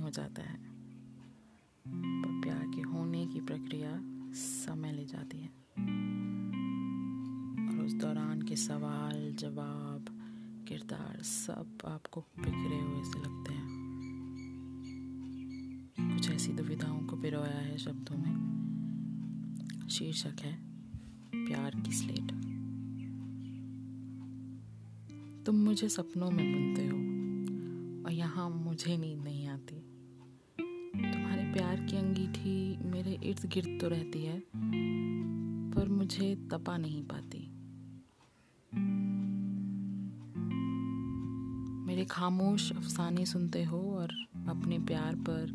हो जाता है। पर प्यार के होने की प्रक्रिया समय ले जाती है। और उस दौरान के सवाल, जवाब, किरदार सब आपको बिखरे हुए से लगते हैं। कुछ ऐसी दुविधाओं को पिरोया है शब्दों में। शीर्षक है, प्यार की स्लेट। तुम मुझे सपनों में बुनते हो। यहाँ मुझे नींद नहीं आती। तुम्हारे प्यार की अंगीठी मेरे इर्द गिर्द तो रहती है, पर मुझे तपा नहीं पाती। मेरे खामोश अफसाने सुनते हो और अपने प्यार पर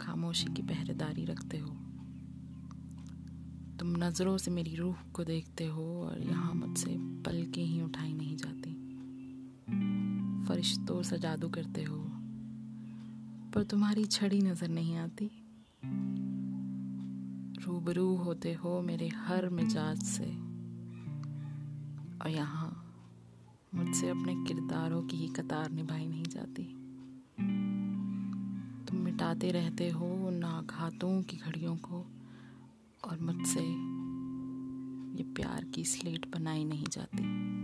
खामोशी की पहरेदारी रखते हो। तुम नज़रों से मेरी रूह को देखते हो और यहाँ मुझसे पलके ही उठाई नहीं फरिश्तों सा जादू करते हो, पर तुम्हारी छड़ी नज़र नहीं आती। रूबरू होते हो मेरे हर मिजाज से, और यहाँ मुझसे अपने किरदारों की ही कतार निभाई नहीं जाती। तुम मिटाते रहते हो उन आघातों की घड़ियों को, और मुझसे ये प्यार की स्लेट बनाई नहीं जाती।